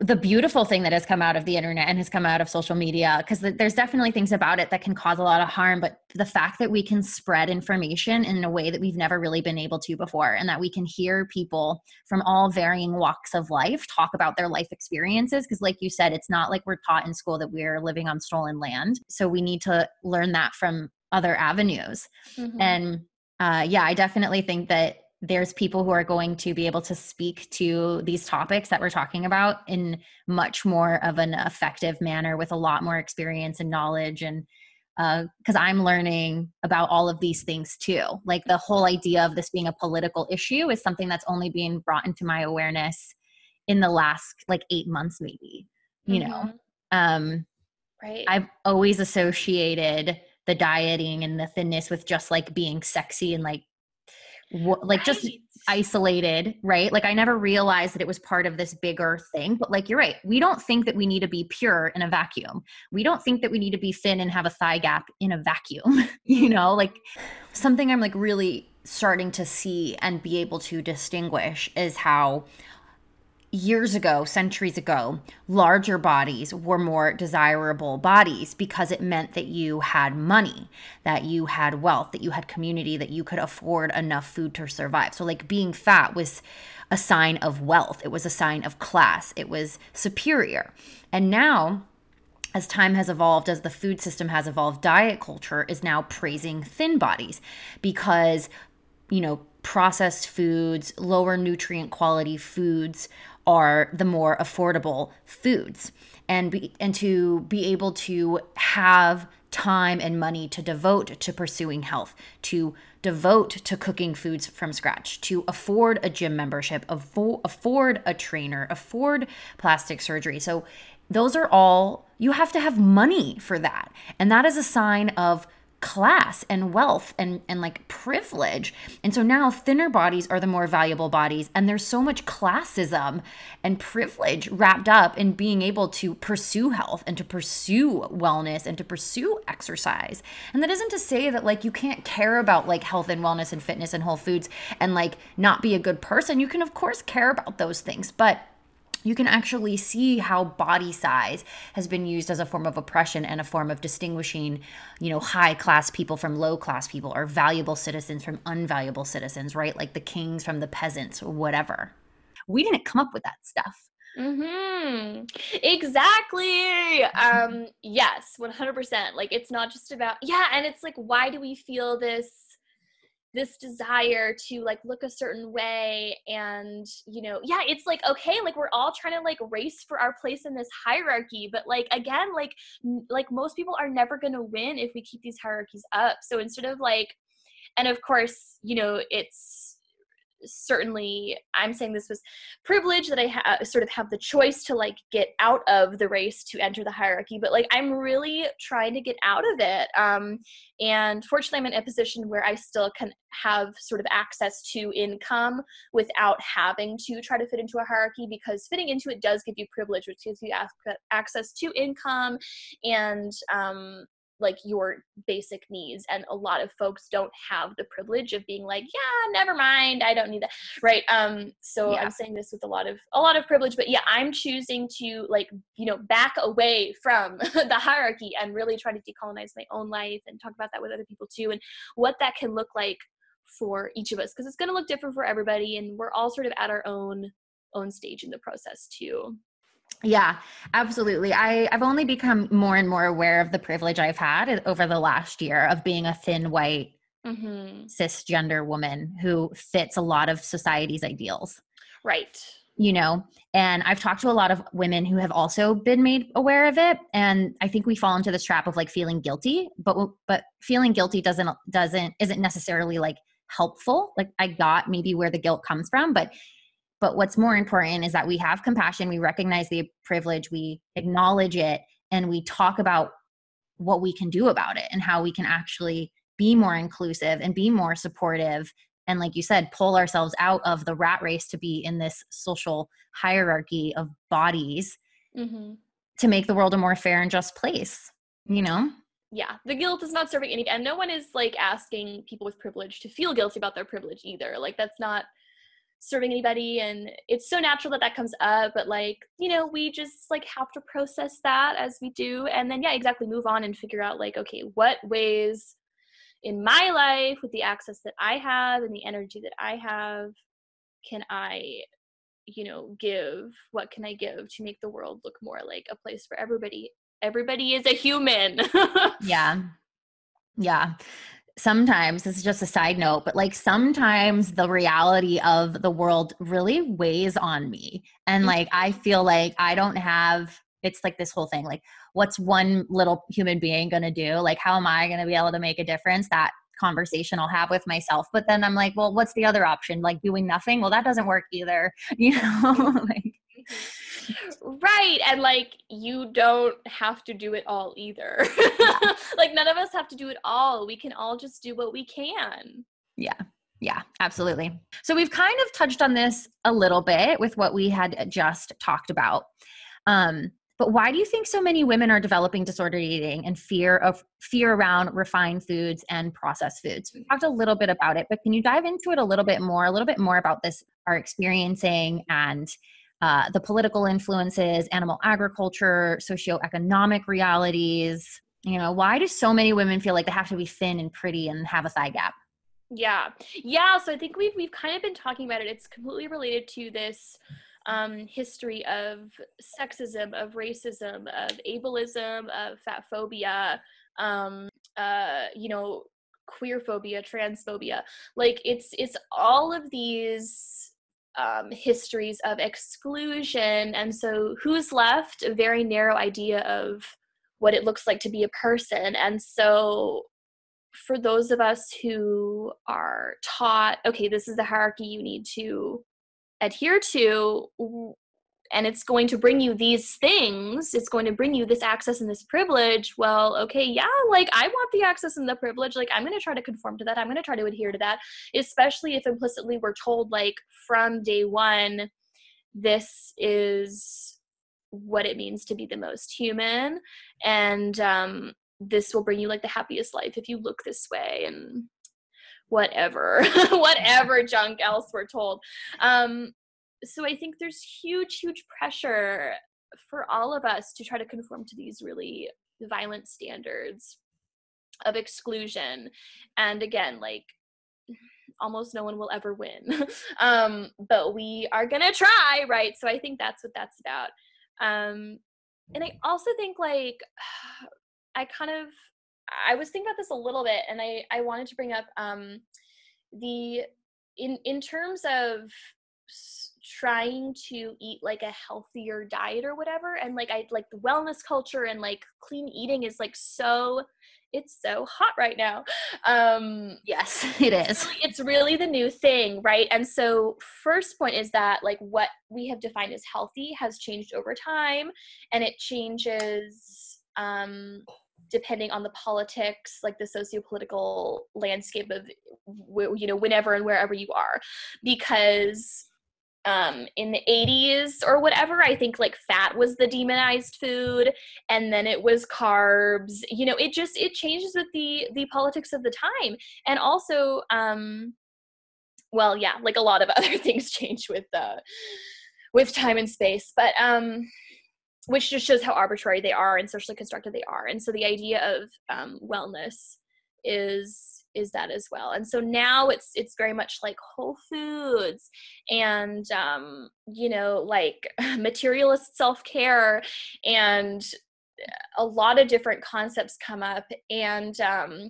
the beautiful thing that has come out of the internet and has come out of social media because there's definitely things about it that can cause a lot of harm but the fact that we can spread information in a way that we've never really been able to before and that we can hear people from all varying walks of life talk about their life experiences because like you said it's not like we're taught in school that we're living on stolen land so we need to learn that from other avenues mm-hmm. and uh, yeah i definitely think that there's people who are going to be able to speak to these topics that we're talking about in much more of an effective manner with a lot more experience and knowledge and because uh, I'm learning about all of these things too. Like the whole idea of this being a political issue is something that's only being brought into my awareness in the last like eight months, maybe. You mm-hmm. know, um, right? I've always associated the dieting and the thinness with just like being sexy and like like right. just isolated, right? Like I never realized that it was part of this bigger thing. But like you're right, we don't think that we need to be pure in a vacuum. We don't think that we need to be thin and have a thigh gap in a vacuum. you mm-hmm. know, like something I'm like really starting to see and be able to distinguish is how years ago, centuries ago, larger bodies were more desirable bodies because it meant that you had money, that you had wealth, that you had community, that you could afford enough food to survive. So, like being fat was a sign of wealth, it was a sign of class, it was superior. And now, as time has evolved, as the food system has evolved, diet culture is now praising thin bodies because, you know, processed foods, lower nutrient quality foods are the more affordable foods. And be, and to be able to have time and money to devote to pursuing health to devote to cooking foods from scratch to afford a gym membership afford, afford a trainer afford plastic surgery. So those are all you have to have money for that. And that is a sign of class and wealth and and like privilege. And so now thinner bodies are the more valuable bodies and there's so much classism and privilege wrapped up in being able to pursue health and to pursue wellness and to pursue exercise. And that isn't to say that like you can't care about like health and wellness and fitness and whole foods and like not be a good person. You can of course care about those things, but you can actually see how body size has been used as a form of oppression and a form of distinguishing, you know, high class people from low class people or valuable citizens from unvaluable citizens, right? Like the kings from the peasants whatever. We didn't come up with that stuff. Mm-hmm. Exactly. Um, yes, 100%. Like, it's not just about, yeah, and it's like, why do we feel this? This desire to like look a certain way and you know yeah it's like okay like we're all trying to like race for our place in this hierarchy but like again like like most people are never going to win if we keep these hierarchies up. So instead of like and of course you know it's certainly i'm saying this was privilege that i ha- sort of have the choice to like get out of the race to enter the hierarchy but like i'm really trying to get out of it um and fortunately i'm in a position where i still can have sort of access to income without having to try to fit into a hierarchy because fitting into it does give you privilege which gives you access to income and um like your basic needs and a lot of folks don't have the privilege of being like yeah never mind i don't need that right um so yeah. i'm saying this with a lot of a lot of privilege but yeah i'm choosing to like you know back away from the hierarchy and really try to decolonize my own life and talk about that with other people too and what that can look like for each of us because it's going to look different for everybody and we're all sort of at our own own stage in the process too yeah, absolutely. I, I've only become more and more aware of the privilege I've had over the last year of being a thin white mm-hmm. cisgender woman who fits a lot of society's ideals. Right. You know, and I've talked to a lot of women who have also been made aware of it, and I think we fall into this trap of like feeling guilty, but but feeling guilty doesn't doesn't isn't necessarily like helpful. Like I got maybe where the guilt comes from, but but what's more important is that we have compassion, we recognize the privilege, we acknowledge it, and we talk about what we can do about it and how we can actually be more inclusive and be more supportive. And like you said, pull ourselves out of the rat race to be in this social hierarchy of bodies mm-hmm. to make the world a more fair and just place, you know? yeah the guilt is not serving any and no one is like asking people with privilege to feel guilty about their privilege either like that's not serving anybody and it's so natural that that comes up but like you know we just like have to process that as we do and then yeah exactly move on and figure out like okay what ways in my life with the access that i have and the energy that i have can i you know give? What can i give to make the world look more like a place for everybody? Everybody is a human. Yeah. Yeah sometimes this is just a side note but like sometimes the reality of the world really weighs on me. And mm-hmm. like i feel like i don't have it's like this whole thing like what's one little human being going to do? Like how am i going to be able to make a difference? That conversation i'll have with myself but then i'm like well what's the other option? Like doing nothing? Well that doesn't work either you know like mm-hmm right and like you don't have to do it all either. Like none of us have to do it all. We can all just do what we can. Yeah. Yeah absolutely. So we've kind of touched on this a little bit with what we had just talked about. Um but why do you think so many women are developing disordered eating and fear of fear around refined foods and processed foods? We talked a little bit about it but can you dive into it a little bit more a little bit more about this are experiencing and uh, the political influences, animal agriculture, socioeconomic realities. You know, why do so many women feel like they have to be thin and pretty and have a thigh gap? Yeah, yeah. So I think we've we've kind of been talking about it. It's completely related to this um, history of sexism, of racism, of ableism, of fat phobia. Um, uh, you know, queer phobia, transphobia. Like it's it's all of these um, histories of exclusion. And so, who's left? A very narrow idea of what it looks like to be a person. And so, for those of us who are taught, okay, this is the hierarchy you need to adhere to, and it's going to bring you these things it's going to bring you this access and this privilege well okay yeah like i want the access and the privilege like i'm going to try to conform to that i'm going to try to adhere to that especially if implicitly we're told like from day one this is what it means to be the most human and um this will bring you like the happiest life if you look this way and whatever whatever junk else we're told. Um so I think there's huge, huge pressure for all of us to try to conform to these really violent standards of exclusion. And again, like almost no one will ever win. um, but we are gonna try, right? So I think that's what that's about. Um, and I also think like I kind of I was thinking about this a little bit, and I I wanted to bring up um, the in in terms of trying to eat like a healthier diet or whatever and like i like the wellness culture and like clean eating is like so it's so hot right now. Um, yes, it is. It's really, the new thing, right? And so, first point is that like what we have defined as healthy has changed over time, and it changes um, depending on the politics, like the socio-political landscape of you know whenever and wherever you are, because um, in the 80s or whatever. I think like fat was the demonized food, and then it was carbs. You know, it just it changes with the the politics of the time, and also, um, well, yeah, like a lot of other things change with the uh, with time and space, but um, which just shows how arbitrary they are and socially constructed they are. And so the idea of um, wellness is is that as well. And so now it's it's very much like whole foods and um you know like materialist self-care and a lot of different concepts come up. And um,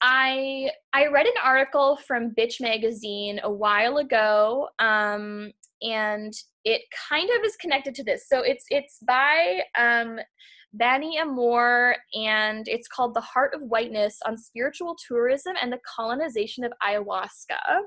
i i read an article from bitch magazine a while ago um, and it kind of is connected to this. So it's it's by um, Bani Amor, and it's called The Heart of Whiteness on Spiritual Tourism and the Colonization of Ayahuasca.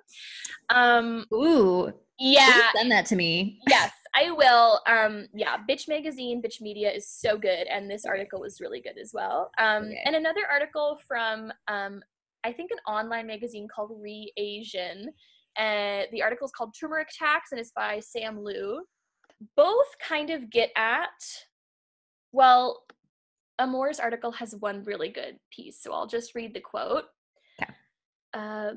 Um, Ooh. Yeah. Send that to me. Yes, I will. Um, yeah, Bitch Magazine, Bitch Media is so good, and this article was really good as well. Um, okay. And another article from, um, I think, an online magazine called Re Asian. Uh, the article is called Turmeric Tax, and it's by Sam Liu. Both kind of get at well, Amor's article has one really good piece, so I'll just read the quote. Okay. Uh,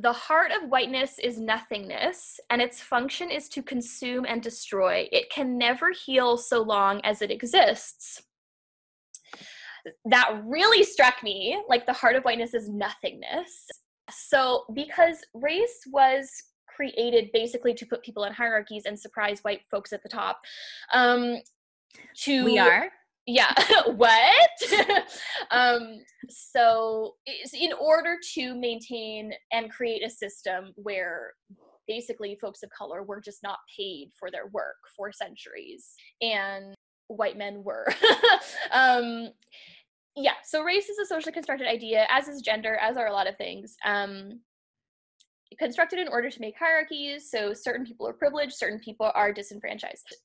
the heart of whiteness is nothingness, and its function is to consume and destroy. It can never heal so long as it exists. That really struck me like the heart of whiteness is nothingness. So, because race was created basically to put people in hierarchies and surprise white folks at the top, um, to we are. Yeah what? Um so in order to maintain and create a system where basically folks of color were just not paid for their work for centuries and white men were. Um yeah so race is a socially constructed idea as is gender as are a lot of things um constructed in order to make hierarchies so certain people are privileged certain people are disenfranchised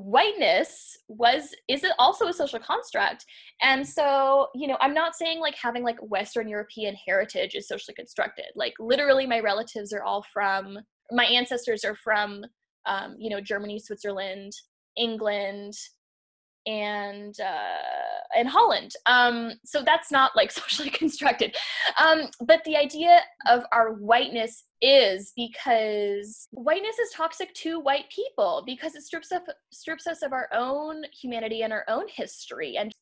whiteness was is it also a social construct? And so you know i'm not saying like having like western european heritage is socially constructed. Like literally my relatives are all from my ancestors are from um, you know germany switzerland england and uh, and Holland. Um, so that's not like socially constructed. Um, but the idea of our whiteness is because whiteness is toxic to white people because it strips us strips us of our own humanity and our own history and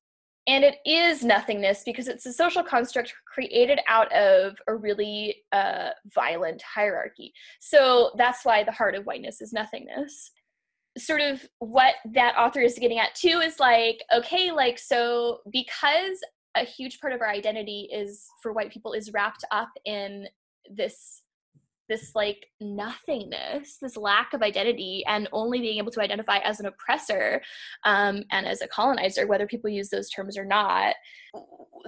and it is nothingness because it's a social construct created out of a really uh, violent hierarchy. So that's why the heart of whiteness is nothingness sort of what that author is getting at too is like okay like so because a huge part of our identity is for white people is wrapped up in this this like nothingness this lack of identity and only being able to identify as an oppressor um, and as a colonizer whether people use those terms or not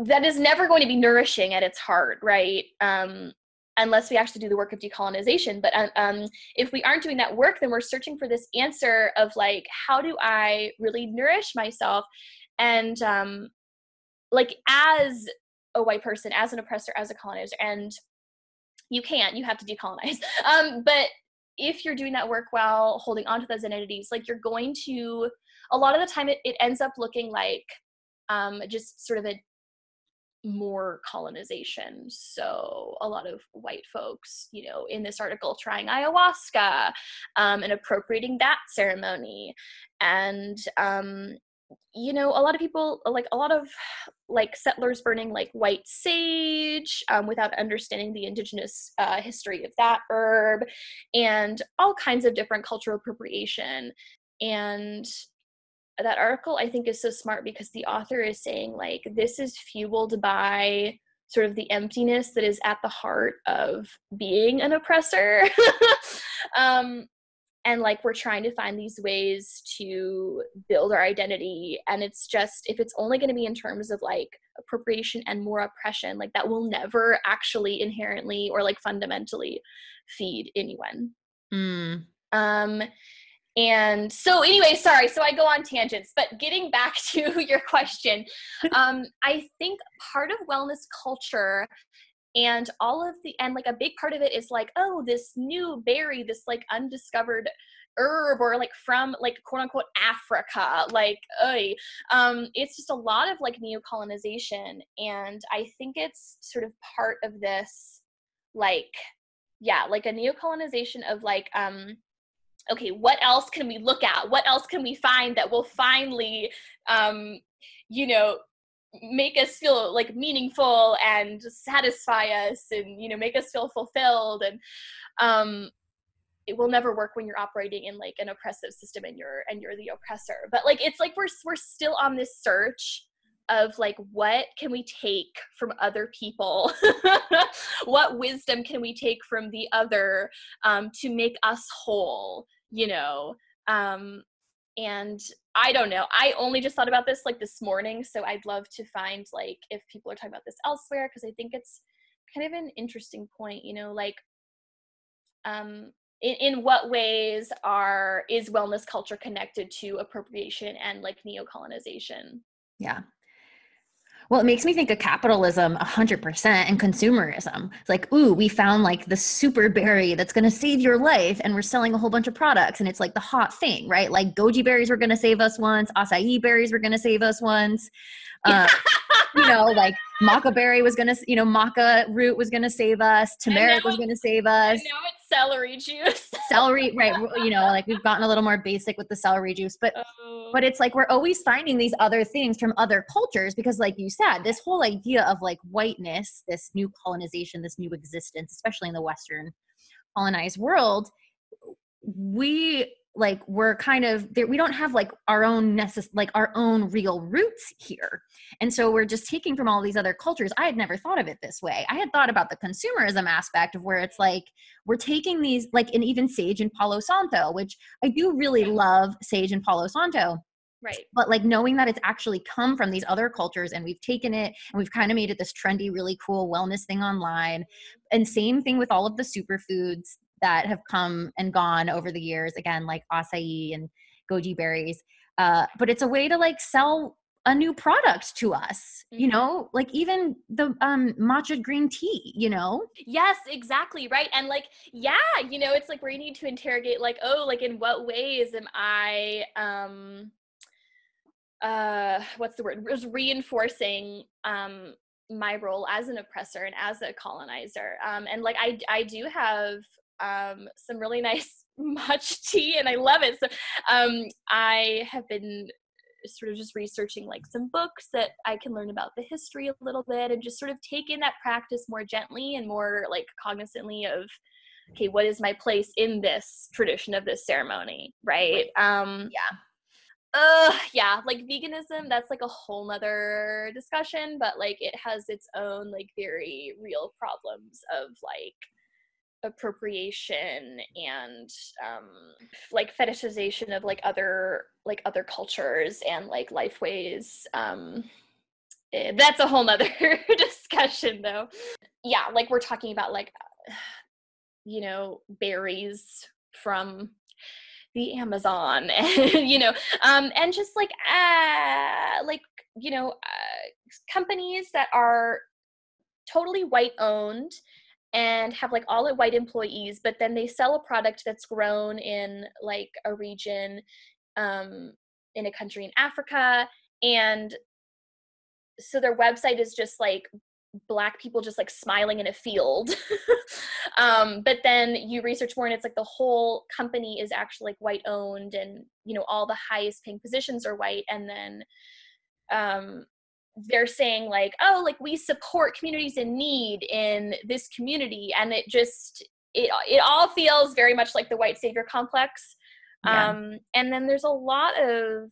that is never going to be nourishing at its heart right? Um, unless we actually do the work of decolonization. But um, um, if we aren't doing that work, then we're searching for this answer of like, how do I really nourish myself? And um, like, as a white person, as an oppressor, as a colonizer, and you can't, you have to decolonize. Um, but if you're doing that work while holding on to those identities, like you're going to, a lot of the time, it, it ends up looking like um, just sort of a more colonization. So a lot of white folks, you know, in this article trying ayahuasca um, and appropriating that ceremony. And, um, you know, a lot of people, like a lot of like settlers burning like white sage um, without understanding the indigenous uh, history of that herb and all kinds of different cultural appropriation. And that article I think is so smart because the author is saying like this is fueled by sort of the emptiness that is at the heart of being an oppressor. um, and like we're trying to find these ways to build our identity and it's just if it's only going to be in terms of like appropriation and more oppression like that will never actually inherently or like fundamentally feed anyone Mm. um and so anyway sorry so i go on tangents but getting back to your question um i think part of wellness culture and all of the and like a big part of it is like oh this new berry this like undiscovered herb or like from like quote unquote africa like oy. um it's just a lot of like neocolonization and i think it's sort of part of this like yeah like a neocolonization of like um okay what else can we look at? What else can we find that will finally um you know make us feel like meaningful and satisfy us and you know make us feel fulfilled and um it will never work when you're operating in like an oppressive system and you're and you're the oppressor. But like it's like we're we're still on this search of like what can we take from other people? What wisdom can we take from the other um, to make us whole you know um, and i don't know i only just thought about this like this morning so i'd love to find like if people are talking about this elsewhere because i think it's kind of an interesting point you know like um in, in what ways are is wellness culture connected to appropriation and like neocolonization Yeah. Well, it makes me think of capitalism 100% and consumerism. It's like, ooh, we found like the super berry that's going to save your life, and we're selling a whole bunch of products, and it's like the hot thing, right? Like goji berries were going to save us once, acai berries were going to save us once. Uh, you know, like maca berry was going to, you know, maca root was going to save us, turmeric was going to save us, celery juice celery, right? You know, like we've gotten a little more basic with the celery juice, but Oh. but it's like we're always finding these other things from other cultures because like you said this whole idea of like whiteness this new colonization this new existence especially in the western colonized world we like we're kind of there we don't have like our own necess- like our own real roots here. And so we're just taking from all these other cultures. I had never thought of it this way. I had thought about the consumerism aspect of where it's like we're taking these like and even sage and palo santo which i do really love sage and palo santo. Right. But like knowing that it's actually come from these other cultures and we've taken it and we've kind of made it this trendy really cool wellness thing online. And same thing with all of the superfoods that have come and gone over the years again like acai and goji berries uh, but it's a way to like sell a new product to us you Mhm. know like even the um matcha green tea you know Yes, exactly, right. And like, yeah, you know, it's like where you need to interrogate like, oh, like in what ways am I um uh what's the word? Just reinforcing um my role as an oppressor and as a colonizer. Um and like I I do have um some really nice matcha tea and I love it. So um I have been sort of just researching like some books that I can learn about the history a little bit and just sort of take in that practice more gently and more like cognizantly of okay what is my place in this tradition of this ceremony right um Yeah. uh yeah like veganism that's like a whole nother discussion but like it has its own like very real problems of like appropriation and um like fetishization of like other like other cultures and like life ways um eh, that's a whole nother discussion though. Yeah like we're talking about like you know berries from the amazon and, you know um and just like uh like you know uh, companies that are totally white owned and have like all white employees but then they sell a product that's grown in like a region um in a country in africa and so their website is just like black people just like smiling in a field. Um but then you research more and it's like the whole company is actually like white owned and you know all the highest paying positions are white and then um they're saying like oh like we support communities in need in this community and it just it it all feels very much like the white savior complex Yeah. um and then there's a lot of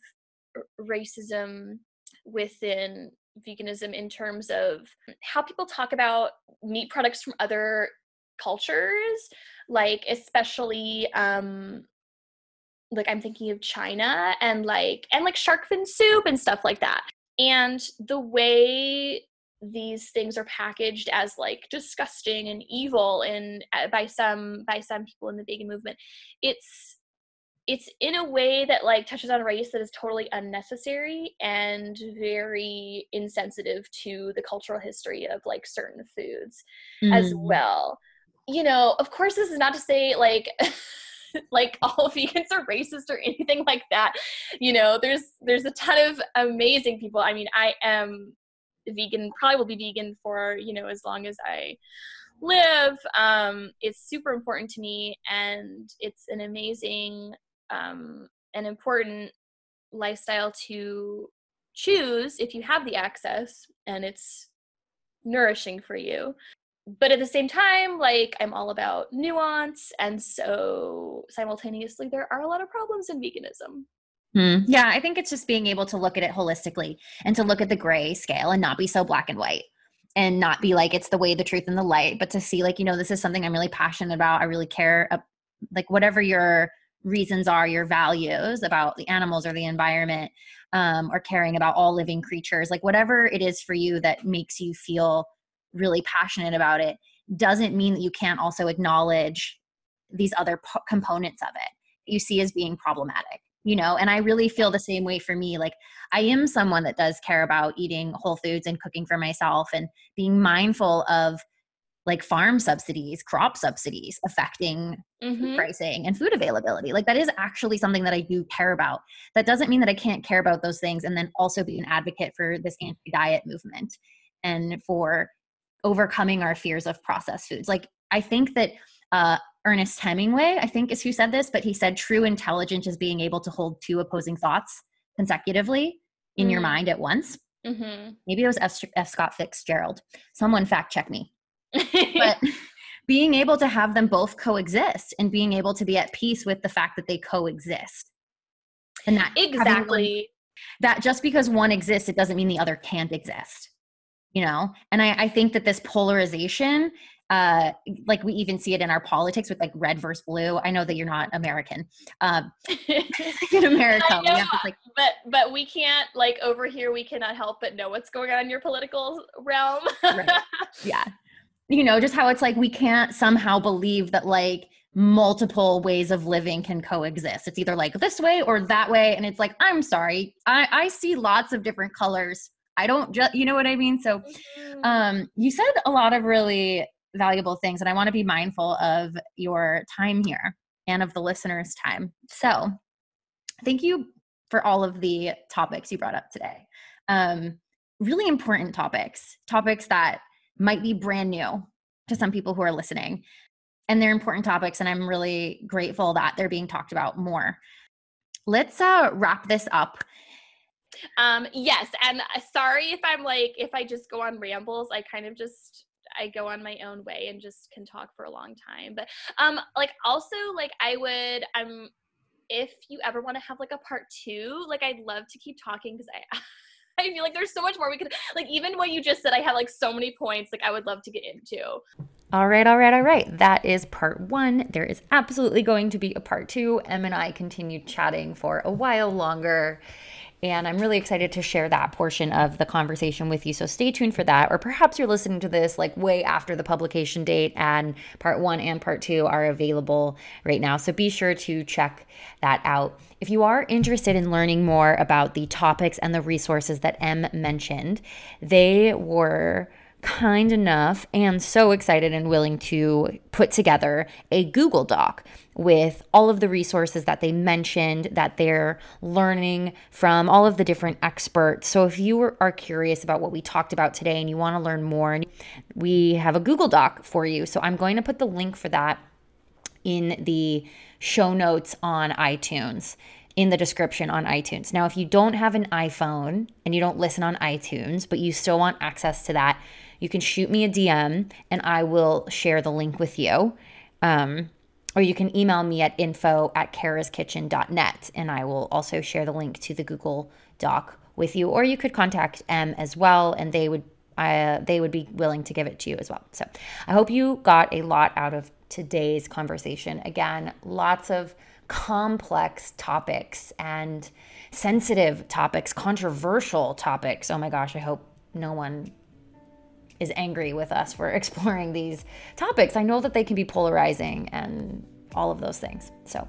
racism within veganism in terms of how people talk about meat products from other cultures like especially um like I'm thinking of China and like and like shark fin soup and stuff like that. And the way these things are packaged as like disgusting and evil and uh, by some by some people in the vegan movement it's it's in a way that like touches on race that is totally unnecessary and very insensitive to the cultural history of like certain foods mm. as well you know of course this is not to say like like all vegans are racist or anything like that. You know there's there's a ton of amazing people. I mean i am vegan probably will be vegan for you know as long as i live. Um, it's super important to me and it's an amazing um, and important lifestyle to choose if you have the access and it's nourishing for you but at the same time like i'm all about nuance and so simultaneously there are a lot of problems in veganism Hmm. Yeah, I think it's just being able to look at it holistically and to look at the gray scale and not be so black and white and not be like it's the way, the truth, and the light, but to see like, you know, this is something I'm really passionate about. I really care, uh, like whatever your reasons are, your values about the animals or the environment, um, or caring about all living creatures, like whatever it is for you that makes you feel really passionate about it, doesn't mean that you can't also acknowledge these other po- components of it you see as being problematic you know? And i really feel the same way for me like i am someone that does care about eating whole foods and cooking for myself and being mindful of like farm subsidies crop subsidies affecting mm-hmm. pricing and food availability. Like that is actually something that i do care about. That doesn't mean that i can't care about those things and then also be an advocate for this anti-diet movement and for overcoming our fears of processed foods like i think that uh, Ernest Hemingway, I think is who said this, but he said true intelligence is being able to hold two opposing thoughts consecutively in mm your mind at once. Mm-hmm. Maybe it was F. F. Scott Fitzgerald. Someone fact check me. but being able to have them both coexist and being able to be at peace with the fact that they coexist. And that exactly one, that just because one exists, it doesn't mean the other can't exist. You know? And I, I think that this polarization uh, like we even see it in our politics with like red versus blue. I know that you're not American. Um, in America, know, like, but but we can't like over here. We cannot help but know what's going on in your political realm. right. Yeah, you know, just how it's like we can't somehow believe that like multiple ways of living can coexist. It's either like this way or that way, and it's like I'm sorry, I I see lots of different colors. I don't just, you know what I mean? So, mm-hmm. um, you said a lot of really valuable things and i want to be mindful of your time here and of the listeners time so thank you for all of the topics you brought up today um, really important topics topics that might be brand new to some people who are listening and they're important topics and i'm really grateful that they're being talked about more let's uh, wrap this up um yes and uh, sorry if i'm like if i just go on rambles i kind of just I go on my own way and just can talk for a long time. But um like also like I would um if you ever want to have like a part 2, like I'd love to keep talking cuz I I feel like there's so much more we could like even what you just said I have like so many points like I would love to get into. All right, all right, all right. That is part 1. There is absolutely going to be a part 2. Em and I continued chatting for a while longer and I'm really excited to share that portion of the conversation with you. So stay tuned for that. Or perhaps you're listening to this like way after the publication date, and part one and part two are available right now. So be sure to check that out. If you are interested in learning more about the topics and the resources that Em mentioned, they were kind enough and so excited and willing to put together a Google Doc with all of the resources that they mentioned that they're learning from all of the different experts. So if you are curious about what we talked about today and you want to learn more, we have a Google Doc for you. So I'm going to put the link for that in the show notes on iTunes in the description on iTunes. Now, if you don't have an iPhone and you don't listen on iTunes, but you still want access to that, you can shoot me a DM and I will share the link with you. Um, or you can email me at info at karaskitchen.net and I will also share the link to the Google Doc with you. Or you could contact Em as well and they would uh, they would be willing to give it to you as well. So I hope you got a lot out of today's conversation. Again, lots of complex topics and sensitive topics, controversial topics. Oh my gosh, I hope no one is angry with us for exploring these topics. I know that they can be polarizing and all of those things. So,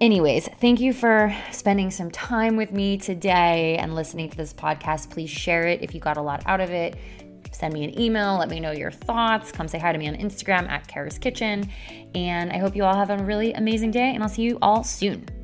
anyways, thank you for spending some time with me today and listening to this podcast. Please share it if you got a lot out of it. Send me an email, let me know your thoughts. Come say hi to me on Instagram at Kara's Kitchen. And I hope you all have a really amazing day, and I'll see you all soon.